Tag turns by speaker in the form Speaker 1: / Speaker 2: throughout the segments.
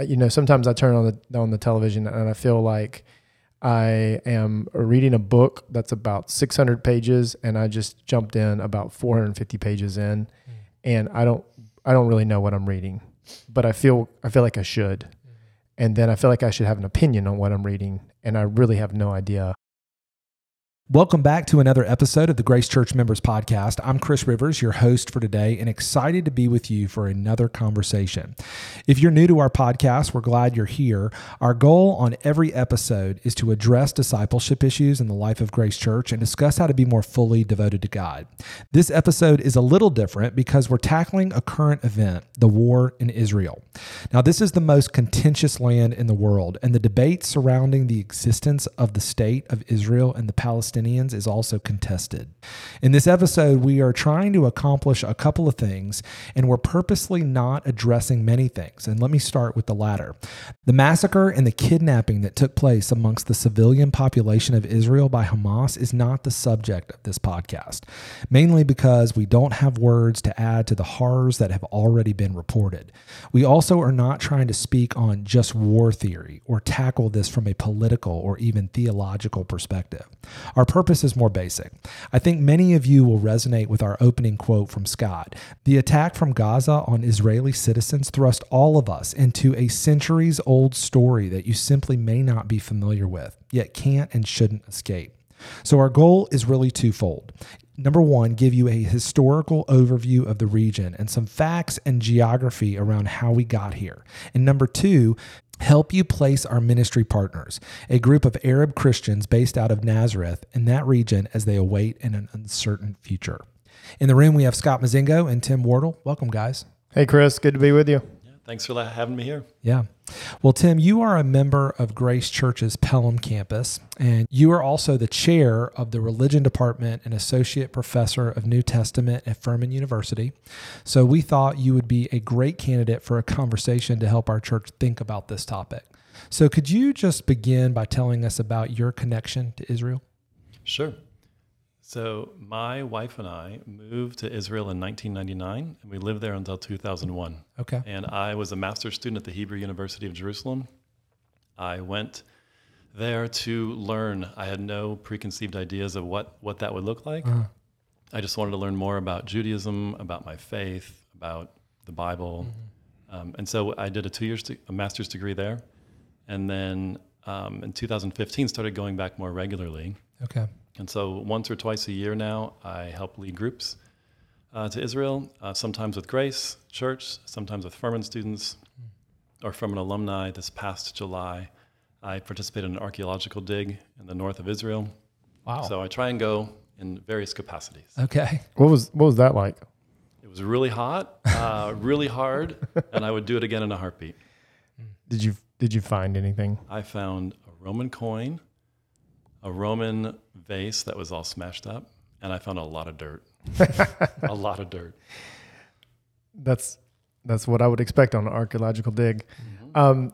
Speaker 1: you know, sometimes I turn on the on the television and I feel like I am reading a book that's about 600 pages, and I just jumped in about 450 pages in, mm. and I don't I don't really know what I'm reading, but I feel I feel like I should, mm. and then I feel like I should have an opinion on what I'm reading, and I really have no idea
Speaker 2: Welcome back to another episode of the Grace Church Members Podcast. I'm Chris Rivers, your host for today, and excited to be with you for another conversation. If you're new to our podcast, we're glad you're here. Our goal on every episode is to address discipleship issues in the life of Grace Church and discuss how to be more fully devoted to God. This episode is a little different because we're tackling a current event, the war in Israel. Now, this is the most contentious land in the world, and the debate surrounding the existence of the state of Israel and the Palestinians Palestinians is also contested. In this episode, we are trying to accomplish a couple of things, and we're purposely not addressing many things. And let me start with the latter. The massacre and the kidnapping that took place amongst the civilian population of Israel by Hamas is not the subject of this podcast, mainly because we don't have words to add to the horrors that have already been reported. We also are not trying to speak on just war theory or tackle this from a political or even theological perspective. Our purpose is more basic. I think many of you will resonate with our opening quote from Scott. The attack from Gaza on Israeli citizens thrust all of us into a centuries old story that you simply may not be familiar with, yet can't and shouldn't escape. So, our goal is really twofold. Number one, give you a historical overview of the region and some facts and geography around how we got here. And number two, help you place our ministry partners, a group of Arab Christians based out of Nazareth in that region as they await an uncertain future. In the room, we have Scott Mazingo and Tim Wardle. Welcome, guys.
Speaker 1: Hey, Chris. Good to be with you.
Speaker 3: Thanks for having me here.
Speaker 2: Yeah. Well, Tim, you are a member of Grace Church's Pelham campus, and you are also the chair of the religion department and associate professor of New Testament at Furman University. So we thought you would be a great candidate for a conversation to help our church think about this topic. So could you just begin by telling us about your connection to Israel?
Speaker 3: Sure. So, my wife and I moved to Israel in 1999, and we lived there until 2001.
Speaker 2: Okay.
Speaker 3: And I was a master's student at the Hebrew University of Jerusalem. I went there to learn. I had no preconceived ideas of what, what that would look like. Uh-huh. I just wanted to learn more about Judaism, about my faith, about the Bible. Mm-hmm. Um, and so I did a two years, a master's degree there. And then um, in 2015, started going back more regularly.
Speaker 2: Okay.
Speaker 3: And so once or twice a year now, I help lead groups uh, to Israel, uh, sometimes with Grace Church, sometimes with Furman students or Furman alumni. This past July, I participated in an archaeological dig in the north of Israel.
Speaker 2: Wow.
Speaker 3: So I try and go in various capacities.
Speaker 2: Okay.
Speaker 1: What was, what was that like?
Speaker 3: It was really hot, uh, really hard, and I would do it again in a heartbeat.
Speaker 1: Did you, did you find anything?
Speaker 3: I found a Roman coin a Roman vase that was all smashed up, and I found a lot of dirt. a lot of dirt.
Speaker 1: That's that's what I would expect on an archaeological dig. Mm-hmm. Um,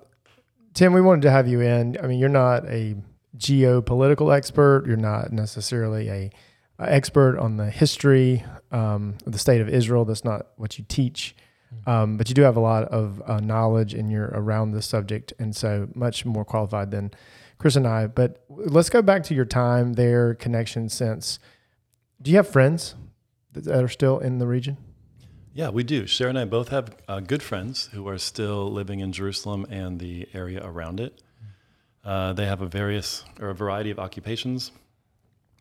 Speaker 1: Tim, we wanted to have you in. I mean, you're not a geopolitical expert. You're not necessarily a, a expert on the history um, of the state of Israel. That's not what you teach. Mm-hmm. Um, but you do have a lot of uh, knowledge and you're around this subject, and so much more qualified than Chris and I. But let's go back to your time there, connection since. Do you have friends that are still in the region?
Speaker 3: Yeah, we do. Cher and I both have uh, good friends who are still living in Jerusalem and the area around it. Uh, they have a various or a variety of occupations.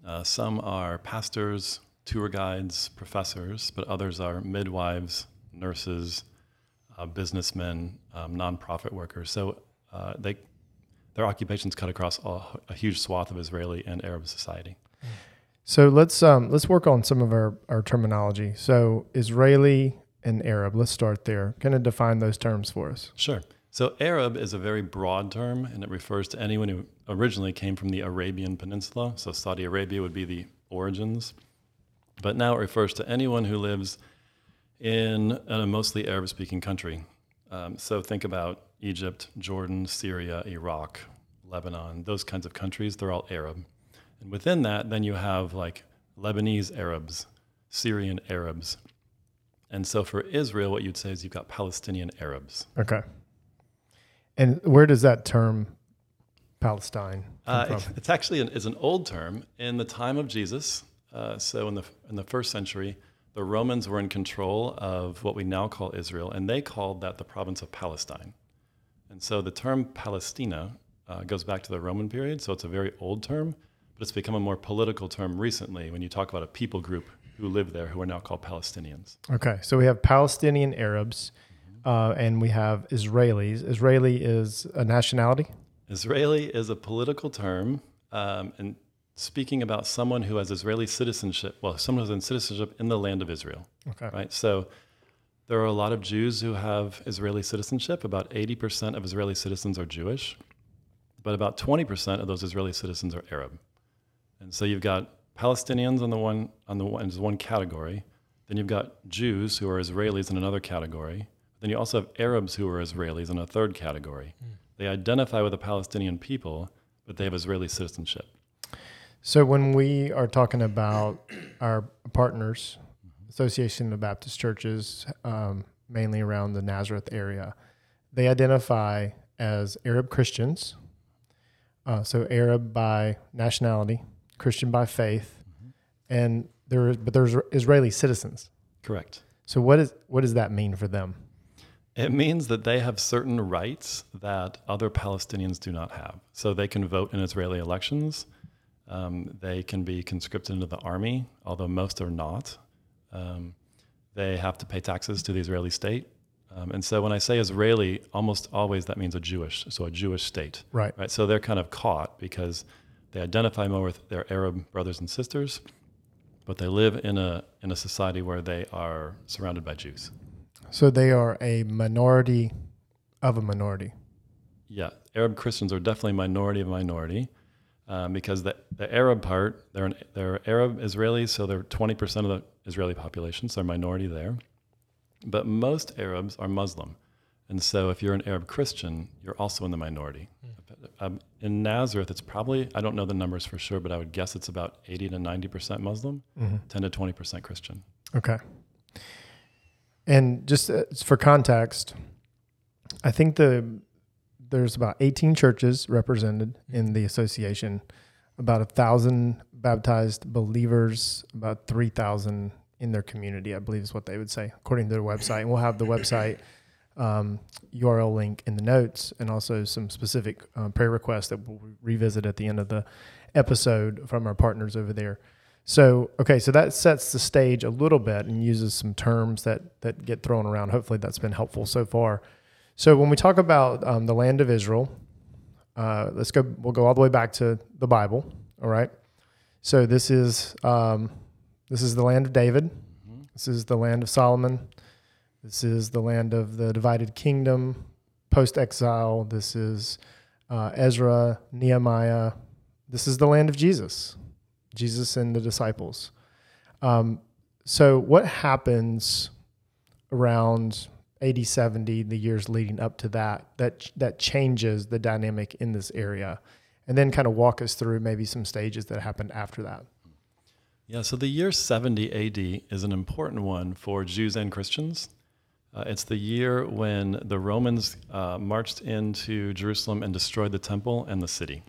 Speaker 3: Uh, some are pastors, tour guides, professors, but others are midwives, nurses, uh, businessmen, um, nonprofit workers. So uh, they their occupations cut across a, a huge swath of Israeli and Arab society.
Speaker 1: So let's um, let's work on some of our, our terminology. So Israeli and Arab. Let's start there. Kind of define those terms for us.
Speaker 3: Sure. So Arab is a very broad term, and it refers to anyone who originally came from the Arabian Peninsula. So Saudi Arabia would be the origins, but now it refers to anyone who lives in a mostly Arab-speaking country. Um, so think about Egypt, Jordan, Syria, Iraq, Lebanon, those kinds of countries, they're all Arab. And within that, then you have like Lebanese Arabs, Syrian Arabs. And so for Israel, what you'd say is you've got Palestinian Arabs.
Speaker 1: Okay. And where does that term Palestine come
Speaker 3: Uh,
Speaker 1: from?
Speaker 3: it's, it's actually an, it's an old term. In the time of Jesus, uh, so in the in the first century, the Romans were in control of what we now call Israel, and they called that the province of Palestine. And so the term Palestina uh, goes back to the Roman period, so it's a very old term, but it's become a more political term recently when you talk about a people group who live there who are now called Palestinians.
Speaker 1: Okay, so we have Palestinian Arabs, uh, and we have Israelis. Israeli is a nationality.
Speaker 3: Israeli is a political term, um, and speaking about someone who has Israeli citizenship, well, someone who's in citizenship in the land of Israel,
Speaker 1: Okay.
Speaker 3: right? So there are a lot of Jews who have Israeli citizenship. About 80% of Israeli citizens are Jewish, but about 20% of those Israeli citizens are Arab. And so you've got Palestinians on the one on the one one category. Then you've got Jews who are Israelis in another category. Then you also have Arabs who are Israelis in a third category. Hmm. They identify with the Palestinian people, but they have Israeli citizenship.
Speaker 1: So when we are talking about our partners, Association of Baptist Churches, um, mainly around the Nazareth area, they identify as Arab Christians. Uh, so Arab by nationality, Christian by faith, and there, but there's Israeli citizens.
Speaker 3: Correct.
Speaker 1: So what is what does that mean for them?
Speaker 3: It means that they have certain rights that other Palestinians do not have. So they can vote in Israeli elections. Um, they can be conscripted into the army, although most are not. Um, they have to pay taxes to the Israeli state. Um, and so when I say Israeli, almost always that means a Jewish, so a Jewish state.
Speaker 1: Right.
Speaker 3: Right. So they're kind of caught because they identify more with their Arab brothers and sisters, but they live in a in a society where they are surrounded by Jews.
Speaker 1: So they are a minority of a minority.
Speaker 3: Yeah, Arab Christians are definitely minority of minority um, because the, the Arab part, they're, an, they're Arab Israelis, so they're 20% of the Israeli population, so they're minority there. But most Arabs are Muslim. And so if you're an Arab Christian, you're also in the minority. Um, in Nazareth, it's probably, I don't know the numbers for sure, but I would guess it's about 80 to 90% Muslim, 10 to 20% Christian.
Speaker 1: Okay. And just uh, for context, I think the there's about 18 churches represented in the association, about a thousand baptized believers, about 3,000 in their community, I believe is what they would say, according to their website. And we'll have the website um, URL link in the notes and also some specific uh, prayer requests that we'll revisit at the end of the episode from our partners over there. So, okay, so that sets the stage a little bit and uses some terms that that get thrown around. Hopefully, that's been helpful so far. So, when we talk about um, the land of Israel, uh, let's go. We'll go all the way back to the Bible. All right. So this is um, this is the land of David. This is the land of Solomon. This is the land of the divided kingdom, post exile. This is uh, Ezra, Nehemiah. This is the land of Jesus. Jesus and the disciples. Um, so, what happens around AD 70, the years leading up to that, that that changes the dynamic in this area? And then kind of walk us through maybe some stages that happened after that.
Speaker 3: Yeah, so the year 70 AD is an important one for Jews and Christians. Uh, it's the year when the Romans uh, marched into Jerusalem and destroyed the temple and the city.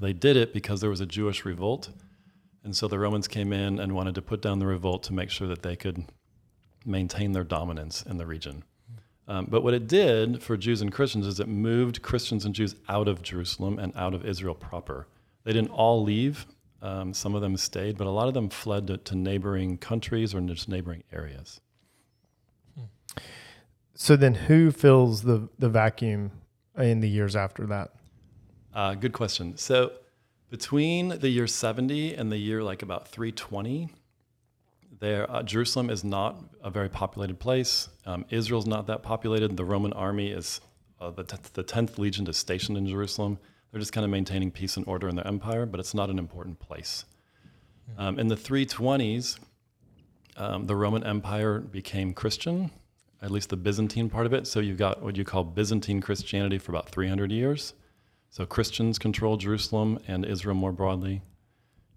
Speaker 3: They did it because there was a Jewish revolt. And so the Romans came in and wanted to put down the revolt to make sure that they could maintain their dominance in the region. Um, but what it did for Jews and Christians is it moved Christians and Jews out of Jerusalem and out of Israel proper. They didn't all leave. Um, some of them stayed, but a lot of them fled to, to neighboring countries or just neighboring areas.
Speaker 1: So then, who fills the the vacuum in the years after that?
Speaker 3: Uh, good question. So between the year 70 and the year like about 320, there uh, Jerusalem is not a very populated place. Um, Israel's not that populated. The Roman army is uh, the, t- the 10th Legion is stationed in Jerusalem. They're just kind of maintaining peace and order in their empire, but it's not an important place. Um, in the 320s, um, the Roman Empire became Christian, at least the Byzantine part of it. So you've got what you call Byzantine Christianity for about 300 years. So Christians control Jerusalem and Israel more broadly.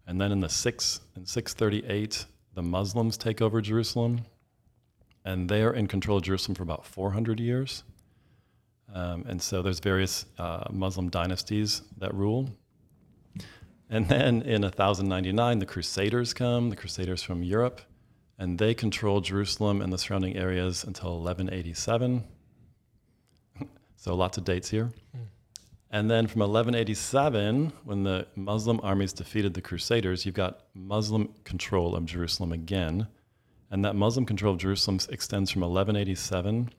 Speaker 3: And then in the six in 638, the Muslims take over Jerusalem, and they are in control of Jerusalem for about 400 years. Um, and so there's various uh, Muslim dynasties that rule. And then in 1099, the Crusaders come, the Crusaders from Europe, and they control Jerusalem and the surrounding areas until 1187. so lots of dates here. And then from 1187, when the Muslim armies defeated the Crusaders, you've got Muslim control of Jerusalem again. And that Muslim control of Jerusalem extends from 1187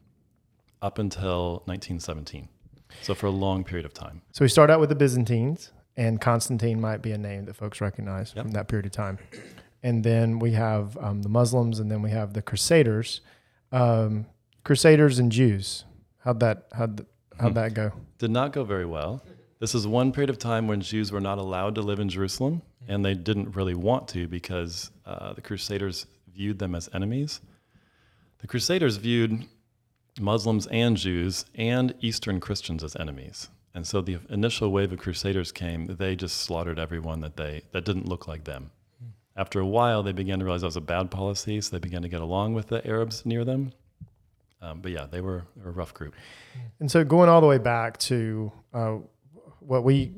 Speaker 3: up until 1917. So for a long period of time.
Speaker 1: So we start out with the Byzantines, and Constantine might be a name that folks recognize
Speaker 3: Yep.
Speaker 1: from that period of time. And then we have um, the Muslims, and then we have the Crusaders. Um, Crusaders and Jews. How'd that how'd, how'd that go?
Speaker 3: Did not go very well. This is one period of time when Jews were not allowed to live in Jerusalem, and they didn't really want to because uh, the Crusaders viewed them as enemies. The Crusaders viewed Muslims and Jews and Eastern Christians as enemies. And so the initial wave of Crusaders came, they just slaughtered everyone that they that didn't look like them. After a while, they began to realize that was a bad policy, so they began to get along with the Arabs near them. Um, but yeah, they were, they were a rough group.
Speaker 1: And so going all the way back to uh, what we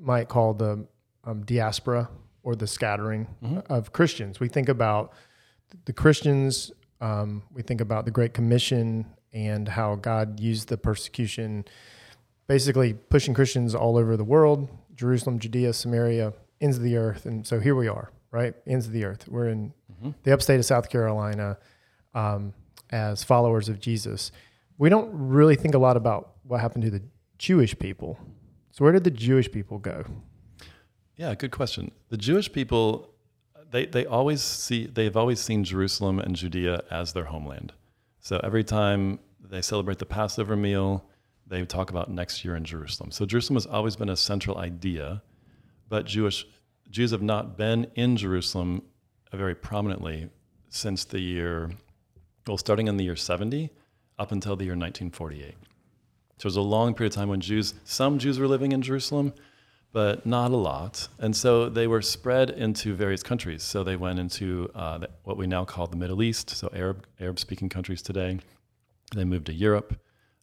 Speaker 1: might call the um, diaspora or the scattering of Christians, we think about the Christians. Um, we think about the Great Commission and how God used the persecution, basically pushing Christians all over the world, Jerusalem, Judea, Samaria, ends of the earth. And so here we are, right? Ends of the earth. We're in the upstate of South Carolina um, as followers of Jesus. We don't really think a lot about what happened to the Jewish people. So where did the Jewish people go?
Speaker 3: Yeah, good question. The Jewish people, they, they always see they've always seen Jerusalem and Judea as their homeland. So every time they celebrate the Passover meal, they talk about next year in Jerusalem. So Jerusalem has always been a central idea, but Jewish Jews have not been in Jerusalem very prominently since the year, well, starting in the year 70 up until the year 1948. So it was a long period of time when Jews, some Jews were living in Jerusalem, but not a lot. And so they were spread into various countries. So they went into uh, what we now call the Middle East, so Arab Arab speaking countries today. They moved to Europe,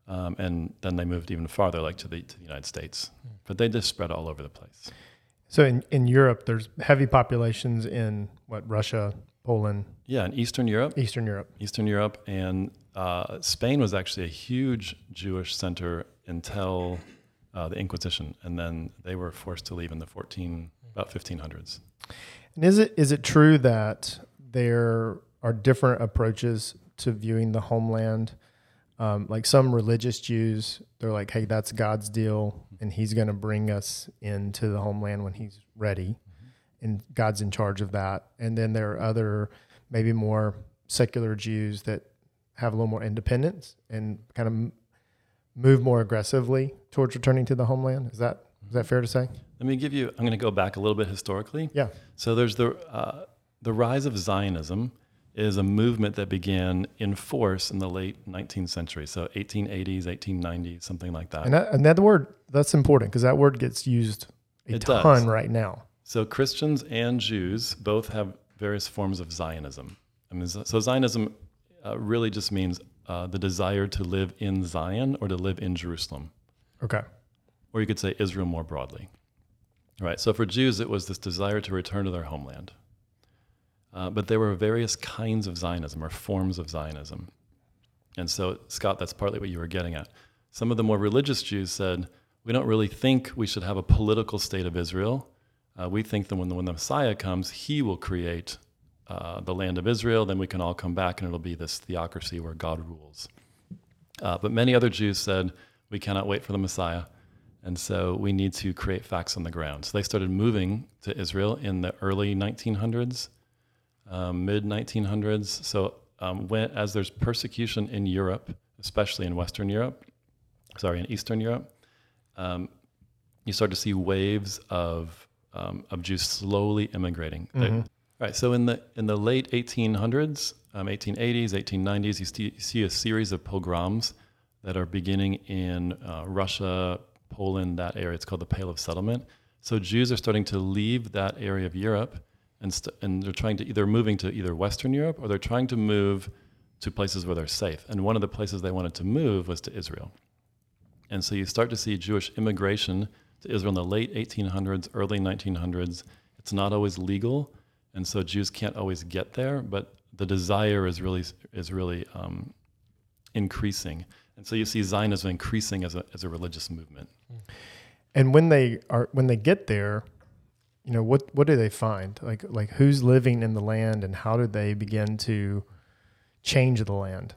Speaker 3: um, and then they moved even farther, like to the, to the United States. But they just spread all over the place.
Speaker 1: So in, in Europe, there's heavy populations in what Russia, Poland,
Speaker 3: Yeah, in Eastern Europe,
Speaker 1: Eastern Europe.
Speaker 3: Eastern Europe, and uh, Spain was actually a huge Jewish center until uh, the Inquisition, and then they were forced to leave in the 14 about 1500s.
Speaker 1: And is it is it true that there are different approaches to viewing the homeland? Um, like some religious Jews, they're like, "Hey, that's God's deal, and He's going to bring us into the homeland when He's ready, and God's in charge of that." And then there are other, maybe more secular Jews that have a little more independence and kind of move more aggressively towards returning to the homeland. Is that is that fair to say?
Speaker 3: Let me give you. I'm going to go back a little bit historically.
Speaker 1: Yeah.
Speaker 3: So there's the uh, the rise of Zionism is a movement that began in force in the late 19th century, so 1880s, 1890s, something like that.
Speaker 1: And that, and that word that's important because that word gets used a
Speaker 3: It
Speaker 1: ton
Speaker 3: does.
Speaker 1: right now.
Speaker 3: So Christians and Jews both have various forms of Zionism. I mean, so Zionism uh, really just means uh, the desire to live in Zion or to live in Jerusalem,
Speaker 1: Okay.
Speaker 3: or you could say Israel more broadly. Right. So for Jews, it was this desire to return to their homeland. Uh, but there were various kinds of Zionism or forms of Zionism. And so, Scott, that's partly what you were getting at. Some of the more religious Jews said, we don't really think we should have a political state of Israel. Uh, we think that when the, when the Messiah comes, he will create uh, the land of Israel. Then we can all come back and it'll be this theocracy where God rules. Uh, but many other Jews said, we cannot wait for the Messiah. And so we need to create facts on the ground. So they started moving to Israel in the early 1900s, um, mid 1900s. So um, when, as there's persecution in Europe, especially in Western Europe, sorry, in Eastern Europe, um, you start to see waves of um, of Jews slowly immigrating. They- right. So in the in the late 1800s, um, 1880s, 1890s, you see, you see a series of pogroms that are beginning in uh, Russia, Poland, that area. It's called the Pale of Settlement. So Jews are starting to leave that area of Europe, and st- and they're trying to either moving to either Western Europe or they're trying to move to places where they're safe. And one of the places they wanted to move was to Israel. And so you start to see Jewish immigration Israel in the late 1800s, early 1900s. It's not always legal, and so Jews can't always get there, but the desire is really is really um, increasing. And so you see Zionism increasing as a as a religious movement.
Speaker 1: And when they are when they get there, you know what what do they find? Like like who's living in the land, and how do they begin to change the land?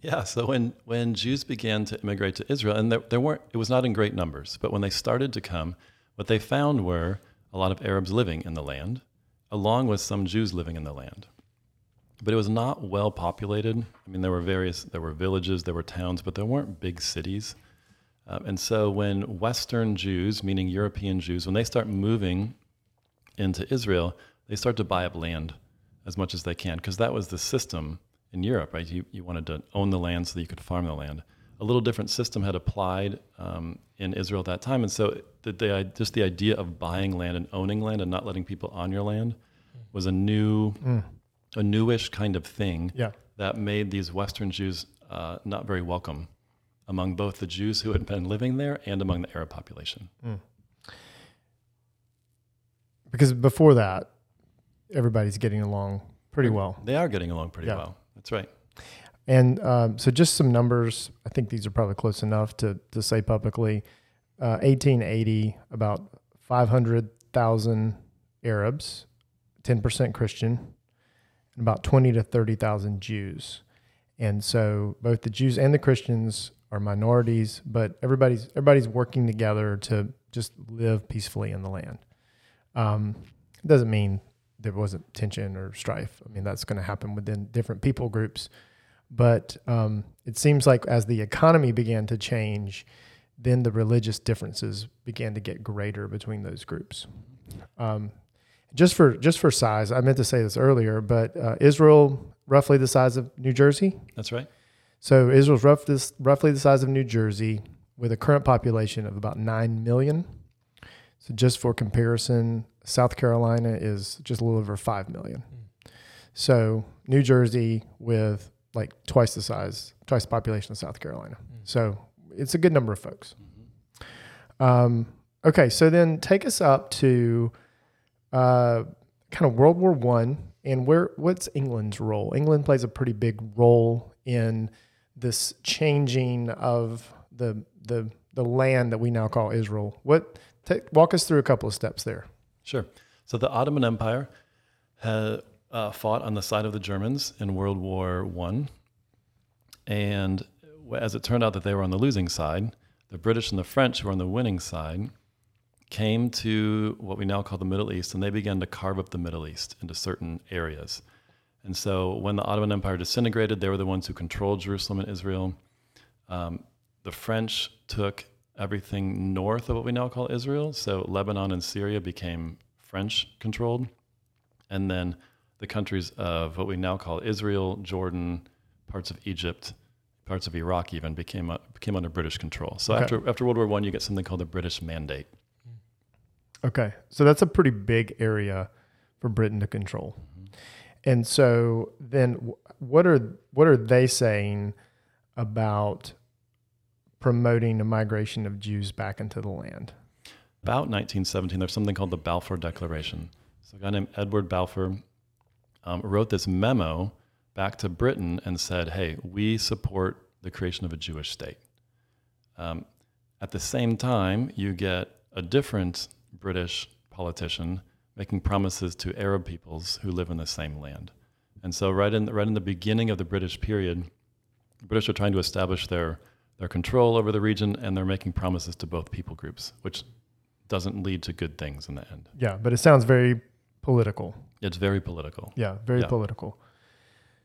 Speaker 3: Yeah, so when, when Jews began to immigrate to Israel, and there, there weren't, it was not in great numbers, but when they started to come, what they found were a lot of Arabs living in the land, along with some Jews living in the land. But it was not well populated. I mean, there were various, there were villages, there were towns, but there weren't big cities. Um, and so when Western Jews, meaning European Jews, when they start moving into Israel, they start to buy up land as much as they can, because that was the system in Europe, right? You, you wanted to own the land so that you could farm the land. A little different system had applied um, in Israel at that time, and so the, the, just the idea of buying land and owning land and not letting people on your land was a new, mm. a newish kind of thing
Speaker 1: yeah.
Speaker 3: that made these Western Jews uh, not very welcome among both the Jews who had been living there and among the Arab population. Mm.
Speaker 1: Because before that, everybody's getting along pretty well.
Speaker 3: They are getting along pretty yeah. well. That's right.
Speaker 1: And um, so, just some numbers. I think these are probably close enough to to say publicly. Uh, 1880, about 500,000 Arabs, 10% Christian, and about 20 to 30,000 Jews. And so, both the Jews and the Christians are minorities, but everybody's everybody's working together to just live peacefully in the land. Um, it doesn't mean there wasn't tension or strife. I mean, that's going to happen within different people groups. But um, it seems like as the economy began to change, then the religious differences began to get greater between those groups. Um, just for just for size, I meant to say this earlier, but uh, Israel roughly the size of New Jersey.
Speaker 3: That's right.
Speaker 1: So Israel's rough this, roughly the size of New Jersey, with a current population of about nine million. So just for comparison, South Carolina is just a little over 5 million. Mm. So New Jersey with like twice the size, twice the population of South Carolina. Mm. So it's a good number of folks. Mm-hmm. Um, okay, so then take us up to uh, kind of World War One, and where what's England's role? England plays a pretty big role in this changing of the the the land that we now call Israel. What take, walk us through a couple of steps there.
Speaker 3: Sure. So the Ottoman Empire had uh, fought on the side of the Germans in World War One, and as it turned out that they were on the losing side, the British and the French, who were on the winning side, came to what we now call the Middle East, and they began to carve up the Middle East into certain areas. And so when the Ottoman Empire disintegrated, they were the ones who controlled Jerusalem and Israel. Um, the French took everything north of what we now call Israel. So Lebanon and Syria became French controlled. And then the countries of what we now call Israel, Jordan, parts of Egypt, parts of Iraq even became uh, became under British control. So okay. after after World War One, you get something called the British Mandate.
Speaker 1: Okay, so that's a pretty big area for Britain to control. Mm-hmm. And so then, what are what are they saying about promoting the migration of Jews back into the land?
Speaker 3: About 1917, there's something called the Balfour Declaration. So a guy named Edward Balfour um, wrote this memo back to Britain and said, hey, we support the creation of a Jewish state. Um, at the same time, you get a different British politician making promises to Arab peoples who live in the same land. And so, right in, right in the beginning of the British period, the British are trying to establish their their control over the region, and they're making promises to both people groups, which doesn't lead to good things in the end.
Speaker 1: Yeah, but it sounds very political.
Speaker 3: It's very political.
Speaker 1: Yeah, very yeah. political.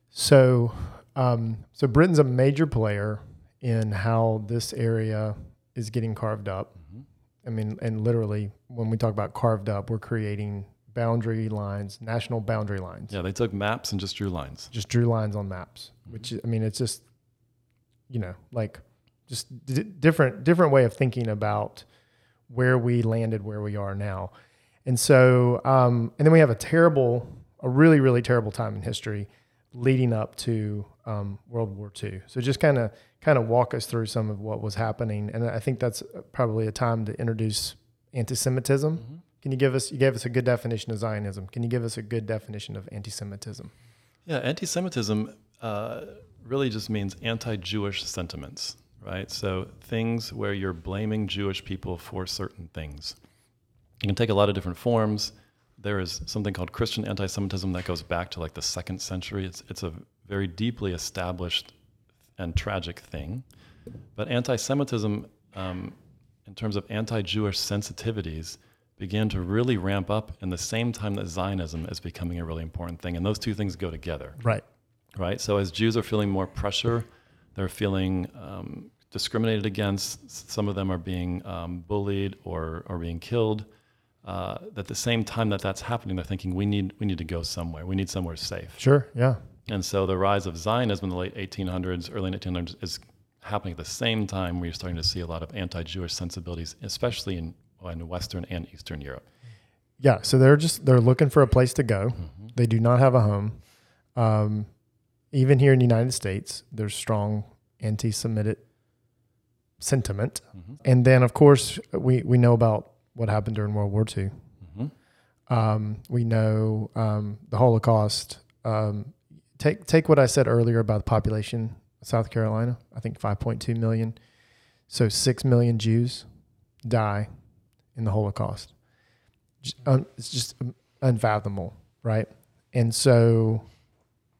Speaker 1: So, um, so Britain's a major player in how this area is getting carved up. Mm-hmm. I mean, and literally, when we talk about carved up, we're creating boundary lines, national boundary lines.
Speaker 3: Yeah, they took maps and just drew lines.
Speaker 1: Just drew lines on maps, mm-hmm. which I mean, it's just, you know, like just d- different different way of thinking about where we landed where we are now and so um, and then we have a terrible a really really terrible time in history leading up to um, World War II. So just kind of kind of walk us through some of what was happening, and I think that's probably a time to introduce anti-Semitism.
Speaker 3: Mm-hmm.
Speaker 1: Can you give us? You gave us a good definition of Zionism. Can you give us a good definition of anti-Semitism?
Speaker 3: Yeah, anti-Semitism uh, really just means anti-Jewish sentiments, right? So things where you're blaming Jewish people for certain things. It can take a lot of different forms. There is something called Christian anti-Semitism that goes back to like the second century. It's it's a very deeply established and tragic thing. But anti-Semitism, um, in terms of anti-Jewish sensitivities, began to really ramp up in the same time that Zionism is becoming a really important thing, and those two things go together
Speaker 1: Right.
Speaker 3: right? So as Jews are feeling more pressure, they're feeling um, discriminated against. Some of them are being um, bullied or or being killed. Uh, at the same time that that's happening, they're thinking we need we need to go somewhere. We need somewhere safe.
Speaker 1: Sure. Yeah.
Speaker 3: And so the rise of Zionism in the late 1800s, early 1900s is happening at the same time where you're starting to see a lot of anti-Jewish sensibilities, especially in, in Western and Eastern Europe.
Speaker 1: Yeah. So they're just they're looking for a place to go.
Speaker 3: Mm-hmm.
Speaker 1: They do not have a home. Um, even here in the United States, there's strong anti-Semitic sentiment,
Speaker 3: Mhm.
Speaker 1: and then of course we we know about what happened during World War II.
Speaker 3: Mhm.
Speaker 1: Um, we know um, the Holocaust. Um, take take what I said earlier about the population of South Carolina. I think 5.2 million. So six million Jews die in the Holocaust. It's just unfathomable, right? And so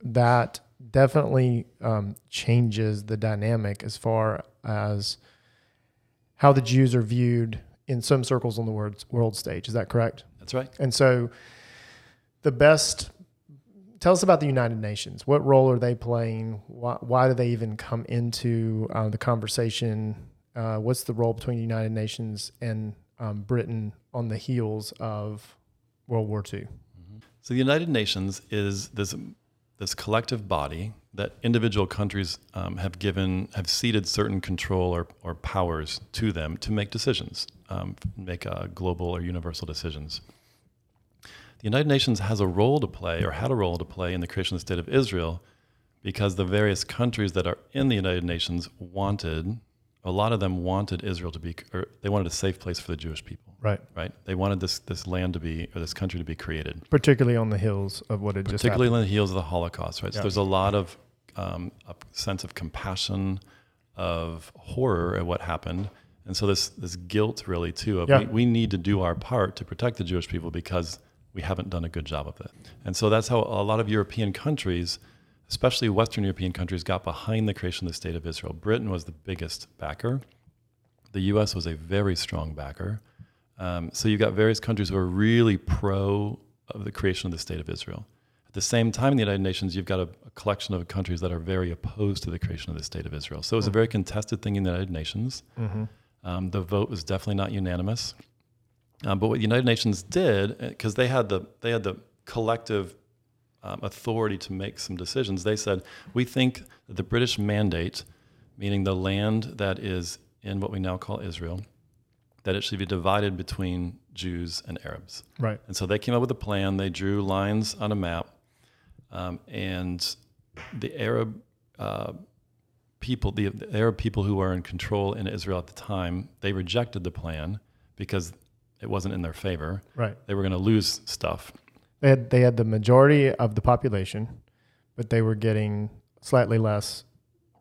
Speaker 1: that definitely um, changes the dynamic as far as how the Jews are viewed in some circles on the world, world stage. Is that correct?
Speaker 3: That's right.
Speaker 1: And so the best tell us about the United Nations. What role are they playing? Why, why do they even come into uh, the conversation? Uh, what's the role between the United Nations and um, Britain on the heels of World War II?
Speaker 3: So the United Nations is this this collective body that individual countries um, have given have ceded certain control or, or powers to them to make decisions, um, make uh, global or universal decisions. The United Nations has a role to play, or had a role to play, in the creation of the state of Israel, because the various countries that are in the United Nations wanted, a lot of them wanted Israel to be, or they wanted a safe place for the Jewish people,
Speaker 1: Right.
Speaker 3: right? They wanted this this land to be, or this country to be created
Speaker 1: Particularly on the heels of what had just
Speaker 3: particularly on the heels of the Holocaust, right? So there's a lot of um, a sense of compassion, of horror at what happened, and so this this guilt really too of
Speaker 1: Yeah.
Speaker 3: we, we need to do our part to protect the Jewish people because we haven't done a good job of it, and so that's how a lot of European countries, especially Western European countries, got behind the creation of the state of Israel. Britain was the biggest backer. The U.S. was a very strong backer. Um, so you've got various countries who are really pro of the creation of the state of Israel. At the same time, in the United Nations, you've got a, a collection of countries that are very opposed to the creation of the state of Israel. So it was a very contested thing in the United Nations.
Speaker 1: Mhm.
Speaker 3: Um, the vote was definitely not unanimous. Um, but what the United Nations did, because they had the they had the collective um, authority to make some decisions, they said we think that the British mandate, meaning the land that is in what we now call Israel, that it should be divided between Jews and Arabs.
Speaker 1: Right.
Speaker 3: And so they came up with a plan. They drew lines on a map, um, and the Arab uh, people, the, the Arab people who were in control in Israel at the time, they rejected the plan because it wasn't in their favor.
Speaker 1: Right.
Speaker 3: They were going to lose stuff.
Speaker 1: They had they had the majority of the population, but they were getting slightly less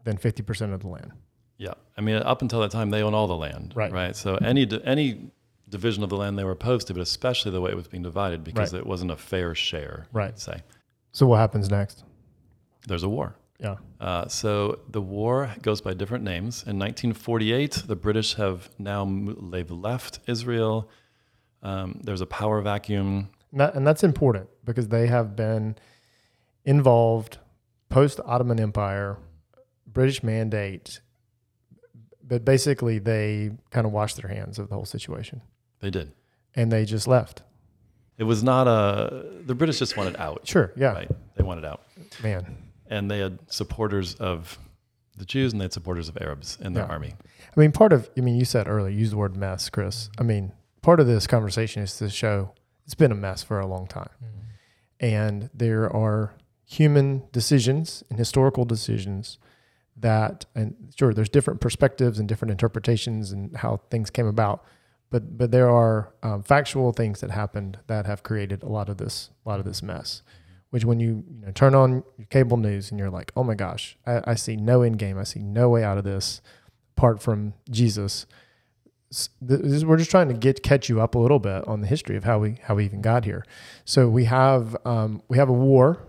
Speaker 1: than fifty percent of the land.
Speaker 3: Yeah, I mean, up until that time, they owned all the land,
Speaker 1: Right.
Speaker 3: Right. So any any division of the land they were opposed to, but especially the way it was being divided because
Speaker 1: Right.
Speaker 3: it wasn't a fair share.
Speaker 1: Right.
Speaker 3: Say
Speaker 1: So what happens next?
Speaker 3: there's a war.
Speaker 1: Yeah.
Speaker 3: Uh, so the war goes by different names. In 1948, the British have now they've left Israel. Um, there's a power vacuum.
Speaker 1: And, that, and that's important because they have been involved post Ottoman Empire, British mandate, but basically they kind of washed their hands of the whole situation
Speaker 3: They did.
Speaker 1: and they just left.
Speaker 3: It was not a. The British just wanted out.
Speaker 1: Sure. Yeah.
Speaker 3: Right. They wanted out,
Speaker 1: Man.
Speaker 3: and they had supporters of the Jews and they had supporters of Arabs in their
Speaker 1: Yeah.
Speaker 3: army.
Speaker 1: I mean, part of, I mean, you said earlier, use the word mess, Chris. I mean, part of this conversation is to show it's been a mess for a long time. And there are human decisions and historical decisions that, and sure, there's different perspectives and different interpretations and how things came about, but but there are um, factual things that happened that have created a lot of this a lot of this mess. Which when you, you know, turn on your cable news and you're like, oh my gosh, I, I see no end game, I see no way out of this, apart from Jesus. Is- we're just trying to get catch you up a little bit on the history of how we how we even got here. So we have um, we have a war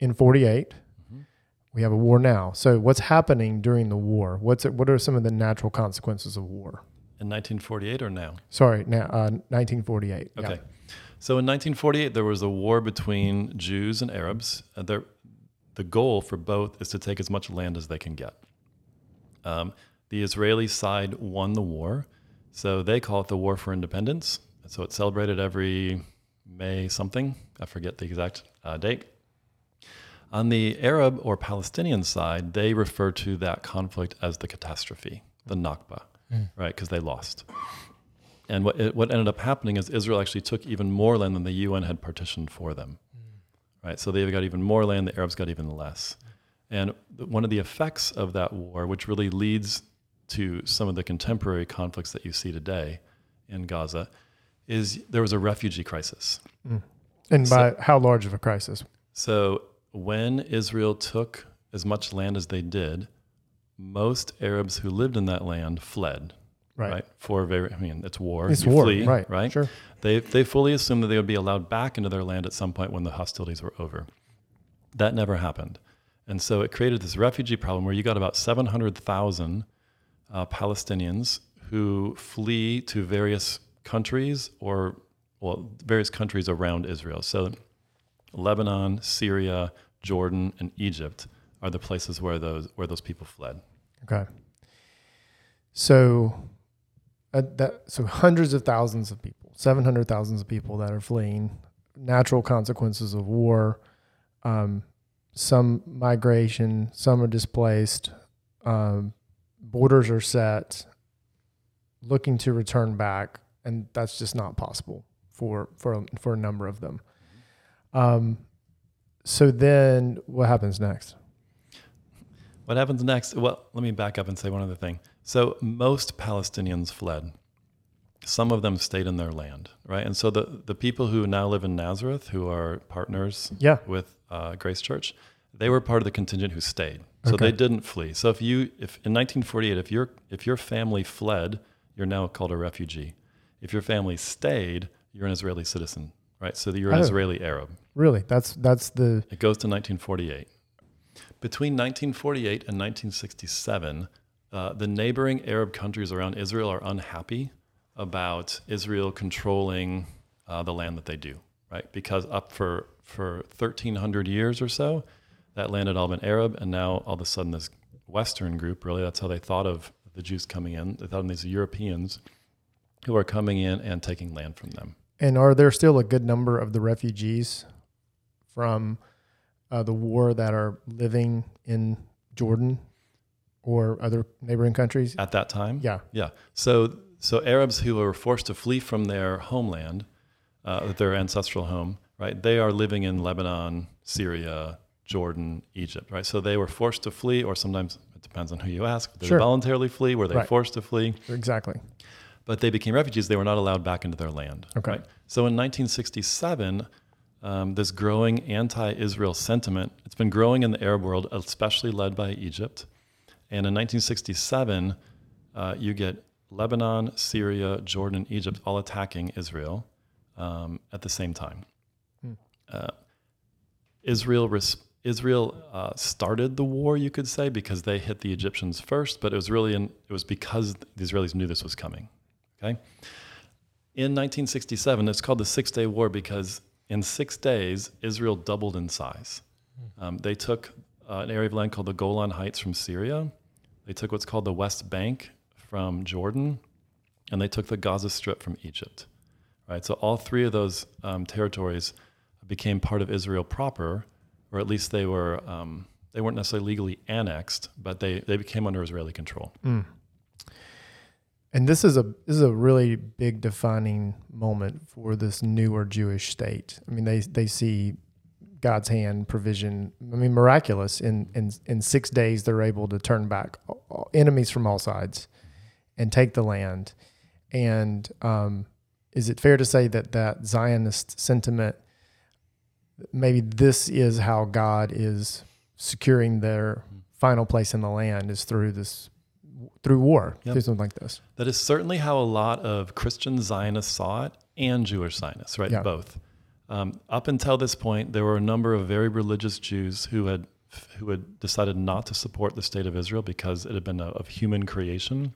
Speaker 1: in '48.
Speaker 3: Mhm.
Speaker 1: We have a war now. So what's happening during the war? What's it, what are some of the natural consequences of war?
Speaker 3: In 1948 or now?
Speaker 1: Sorry, now uh, 1948. Yeah.
Speaker 3: Okay. So in 1948, there was a war between Jews and Arabs. Uh, there, the goal for both is to take as much land as they can get. Um, the Israeli side won the war, so they call it the War for Independence. So it's celebrated every May something. I forget the exact uh, date. On the Arab or Palestinian side, they refer to that conflict as the catastrophe, the Nakba, right? Because they lost. And what, it, what ended up happening is Israel actually took even more land than the UN had partitioned for them. Right? So they got even more land, the Arabs got even less. And one of the effects of that war, which really leads to some of the contemporary conflicts that you see today in Gaza, is there was a refugee crisis. Mm.
Speaker 1: And
Speaker 3: So-
Speaker 1: by how large of a crisis?
Speaker 3: So when Israel took as much land as they did, most Arabs who lived in that land fled.
Speaker 1: Right.
Speaker 3: For very, I mean, it's war.
Speaker 1: It's
Speaker 3: You
Speaker 1: war.
Speaker 3: flee,
Speaker 1: right.
Speaker 3: Right.
Speaker 1: Sure.
Speaker 3: They, they fully assumed that they would be allowed back into their land at some point when the hostilities were over. That never happened. And so it created this refugee problem where you got about 700,000 uh, Palestinians who flee to various countries or, well, various countries around Israel. So Lebanon, Syria, Jordan, and Egypt are the places where those, where those people fled.
Speaker 1: Okay. So, uh, that so hundreds of thousands of people, seven hundred thousands of people that are fleeing natural consequences of war. Um, some migration, some are displaced. Um, borders are set, looking to return back, and that's just not possible for for for a number of them. Um, so then, what happens next?
Speaker 3: What happens next? Well, let me back up and say one other thing. So most Palestinians fled. Some of them stayed in their land, right? And so the, the people who now live in Nazareth, who are partners
Speaker 1: Yeah.
Speaker 3: with uh, Grace Church, they were part of the contingent who stayed. So
Speaker 1: Okay.
Speaker 3: they didn't flee. So if you, if in 1948, if your if your family fled, you're now called a refugee. If your family stayed, you're an Israeli citizen, right? So you're an
Speaker 1: Oh.
Speaker 3: Israeli Arab.
Speaker 1: Really, that's that's the
Speaker 3: It goes to 1948. Between 1948 and 1967, uh, the neighboring Arab countries around Israel are unhappy about Israel controlling uh, the land that they do, right? Because up for, for 1,300 years or so, that landed had all been Arab, and now all of a sudden, this Western group really, that's how they thought of the Jews coming in. They thought of these Europeans who are coming in and taking land from them.
Speaker 1: And are there still a good number of the refugees from uh, the war that are living in Jordan or other neighboring countries?
Speaker 3: At that time,
Speaker 1: Yeah.
Speaker 3: Yeah. So so Arabs who were forced to flee from their homeland, uh, their ancestral home, right? They are living in Lebanon, Syria, Jordan, Egypt, right? So they were forced to flee, or sometimes it depends on who you ask. Did
Speaker 1: Sure.
Speaker 3: they voluntarily flee? Were they
Speaker 1: Right.
Speaker 3: forced to flee?
Speaker 1: Exactly.
Speaker 3: But they became refugees. They were not allowed back into their land.
Speaker 1: Okay.
Speaker 3: Right? So in 1967, um, this growing anti-Israel sentiment, it's been growing in the Arab world, especially led by Egypt. And in 1967, uh, you get Lebanon, Syria, Jordan, Egypt all attacking Israel um, at the same time.
Speaker 1: Hmm.
Speaker 3: Uh, Israel res- Israel uh, started the war, you could say, because they hit the Egyptians first, but it was really in, it was because the Israelis knew this was coming. Okay. In 1967, it's called the Six Day War because in six days, Israel doubled in size. Um, they took uh, an area of land called the Golan Heights from Syria. They took what's called the West Bank from Jordan, and they took the Gaza Strip from Egypt. Right. So all three of those um, territories became part of Israel proper, or at least they were um, they weren't necessarily legally annexed, but they they became under Israeli control.
Speaker 1: Mm. And this is a this is a really big defining moment for this newer Jewish state. I mean, they they see God's hand provision. I mean, miraculous. In in in six days, they're able to turn back enemies from all sides and take the land. And um, is it fair to say that that Zionist sentiment? Maybe this is how God is securing their final place in the land is through this through war, yep. through something like this.
Speaker 3: That is certainly how a lot of Christian Zionists saw it, and Jewish Zionists, right? Yeah. Both. Um, up until this point, there were a number of very religious Jews who had who had decided not to support the state of Israel because it had been a, of human creation.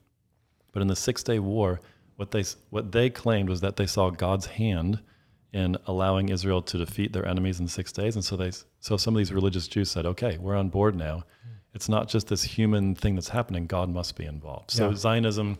Speaker 3: But in the Six Day War, what they what they claimed was that they saw God's hand in allowing Israel to defeat their enemies in six days, and so they so some of these religious Jews said, "Okay, we're on board now. It's not just this human thing that's happening. God must be involved." So yeah. Zionism.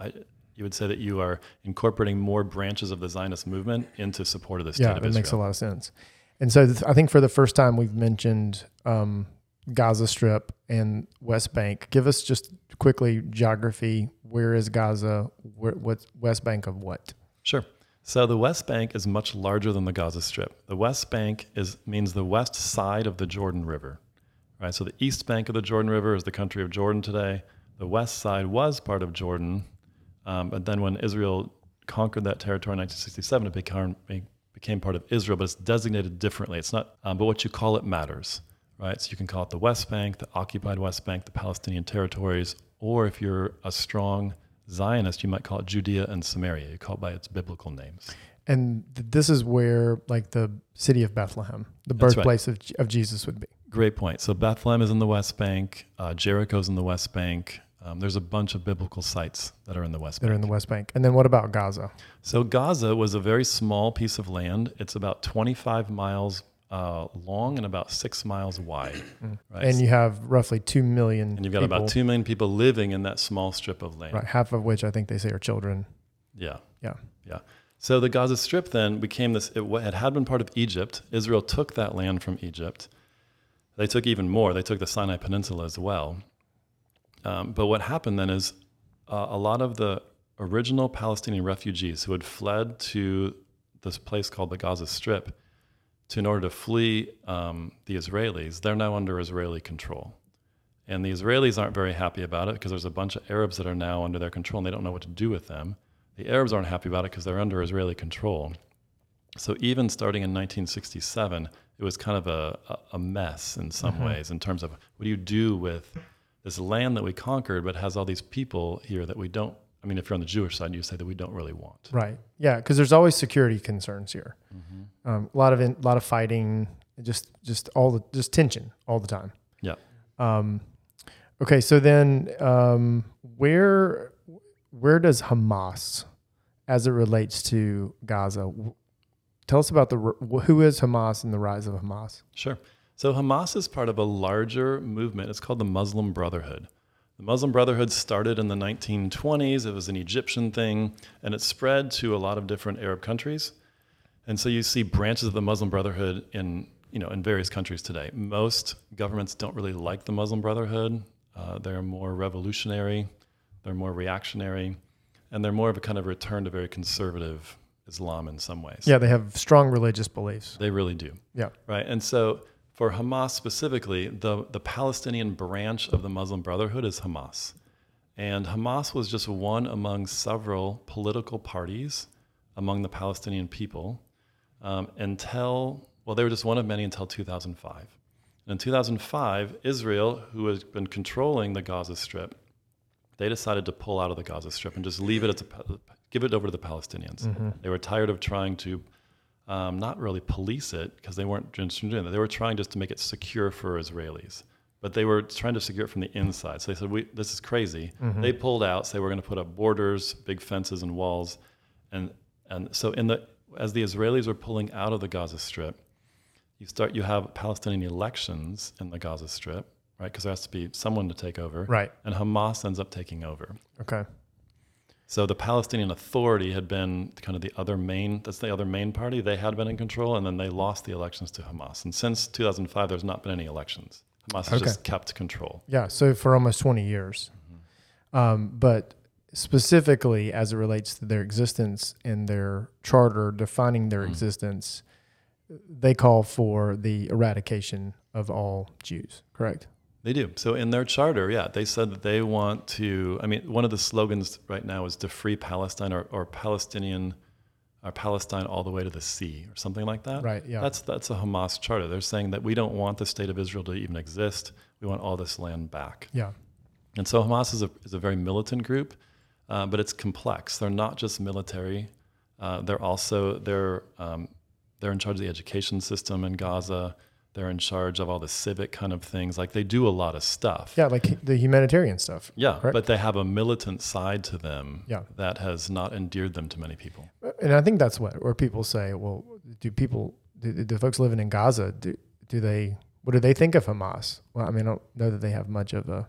Speaker 3: I, you would say that you are incorporating more branches of the Zionist movement into support of this.
Speaker 1: yeah,
Speaker 3: Israel.
Speaker 1: It makes a lot of sense. And so th- I think for the first time we've mentioned um, Gaza Strip and West Bank. Give us just quickly geography. Where is Gaza? Where, what's West Bank of what?
Speaker 3: Sure. So the West Bank is much larger than the Gaza Strip. The West Bank is means the west side of the Jordan River. Right? So the east bank of the Jordan River is the country of Jordan today. The west side was part of Jordan um, but then when Israel conquered that territory in 1967, it became, became part of Israel, but it's designated differently. It's not, um, but what you call it matters, right? So you can call it the West Bank, the occupied West Bank, the Palestinian territories, or if you're a strong Zionist, you might call it Judea and Samaria. You call it by its biblical names.
Speaker 1: And this is where, like, the city of Bethlehem, the birthplace right. of, of Jesus would be.
Speaker 3: Great point. So Bethlehem is in the West Bank, uh, Jericho's in the West Bank, um, there's a bunch of biblical sites that are in the West
Speaker 1: that
Speaker 3: Bank.
Speaker 1: are in the West Bank. And then what about Gaza?
Speaker 3: So Gaza was a very small piece of land. It's about 25 miles uh, long and about six miles wide.
Speaker 1: Mm. Right? And you have roughly two million.
Speaker 3: And you've got people, about two million people living in that small strip of land.
Speaker 1: Right, half of which I think they say are children.
Speaker 3: Yeah.
Speaker 1: Yeah.
Speaker 3: Yeah. So the Gaza Strip then became this. It had had been part of Egypt. Israel took that land from Egypt. They took even more. They took the Sinai Peninsula as well. Um, but what happened then is uh, a lot of the original Palestinian refugees who had fled to this place called the Gaza Strip to in order to flee um, the Israelis, they're now under Israeli control. And the Israelis aren't very happy about it because there's a bunch of Arabs that are now under their control and they don't know what to do with them. The Arabs aren't happy about it because they're under Israeli control. So even starting in 1967, it was kind of a, a mess in some mm-hmm. ways in terms of what do you do with this land that we conquered, but has all these people here that we don't. I mean, if you're on the Jewish side, you say that we don't really want.
Speaker 1: Right. Yeah, because there's always security concerns here. Mm-hmm. Um, a lot of in, a lot of fighting, just just all the just tension all the time.
Speaker 3: Yeah.
Speaker 1: Um, okay, so then um, where where does Hamas, as it relates to Gaza, tell us about the who is Hamas and the rise of Hamas?
Speaker 3: Sure. So Hamas is part of a larger movement. It's called the Muslim Brotherhood. The Muslim Brotherhood started in the 1920s. It was an Egyptian thing, and it spread to a lot of different Arab countries. And so you see branches of the Muslim Brotherhood in, you know, in various countries today. Most governments don't really like the Muslim Brotherhood. Uh, they're more revolutionary, they're more reactionary, and they're more of a kind of return to very conservative Islam in some ways.
Speaker 1: Yeah, they have strong religious beliefs.
Speaker 3: They really do.
Speaker 1: Yeah.
Speaker 3: Right. And so for Hamas specifically, the, the Palestinian branch of the Muslim Brotherhood is Hamas. And Hamas was just one among several political parties among the Palestinian people um, until, well, they were just one of many until 2005. And in 2005, Israel, who had been controlling the Gaza Strip, they decided to pull out of the Gaza Strip and just leave it, as a, give it over to the Palestinians. Mm-hmm. They were tired of trying to um, not really police it because they weren't doing that. They were trying just to make it secure for Israelis, but they were trying to secure it from the inside. So they said, we, "This is crazy." Mm-hmm. They pulled out, say, "We're going to put up borders, big fences, and walls," and and so in the as the Israelis were pulling out of the Gaza Strip, you start you have Palestinian elections in the Gaza Strip, right? Because there has to be someone to take over,
Speaker 1: right?
Speaker 3: And Hamas ends up taking over.
Speaker 1: Okay.
Speaker 3: So the Palestinian Authority had been kind of the other main, that's the other main party. They had been in control, and then they lost the elections to Hamas. And since 2005, there's not been any elections. Hamas has okay. just kept control.
Speaker 1: Yeah, so for almost 20 years. Mm-hmm. Um, but specifically as it relates to their existence and their charter defining their mm existence, they call for the eradication of all Jews. Correct.
Speaker 3: They do. So in their charter, yeah, they said that they want to. I mean, one of the slogans right now is to free Palestine or, or Palestinian, or Palestine all the way to the sea, or something like that.
Speaker 1: Right. Yeah.
Speaker 3: That's that's a Hamas charter. They're saying that we don't want the state of Israel to even exist. We want all this land back.
Speaker 1: yeah.
Speaker 3: And so Hamas is a is a very militant group, uh, but it's complex. They're not just military. Uh, they're also they're um, they're in charge of the education system in Gaza. They're in charge of all the civic kind of things. Like they do a lot of stuff.
Speaker 1: Yeah. Like the humanitarian stuff.
Speaker 3: Yeah,
Speaker 1: Correct.
Speaker 3: but they have a militant side to them
Speaker 1: Yeah.
Speaker 3: that has not endeared them to many people.
Speaker 1: Uh, and I think that's what where people say, well, do people, do, do folks living in Gaza, do, do they, what do they think of Hamas? Well, I mean, I don't know that they have much of a,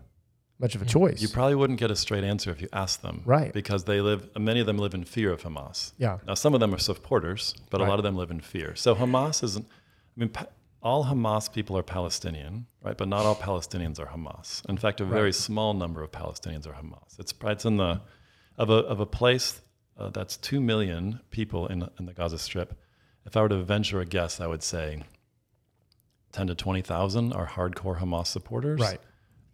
Speaker 1: much of a choice.
Speaker 3: You probably wouldn't get a straight answer if you asked them.
Speaker 1: Right.
Speaker 3: Because they live, many of them live in fear of Hamas.
Speaker 1: yeah.
Speaker 3: Now, some of them are supporters, but
Speaker 1: Right.
Speaker 3: a lot of them live in fear. So Hamas isn't, I mean, pa- all Hamas people are Palestinian, right? But not all Palestinians are Hamas. In fact, a very
Speaker 1: Right.
Speaker 3: small number of Palestinians are Hamas. It's, it's in the, of a, of a place uh, that's 2 million people in, in the Gaza Strip. If I were to venture a guess, I would say 10 to 20,000 are hardcore Hamas supporters.
Speaker 1: Right.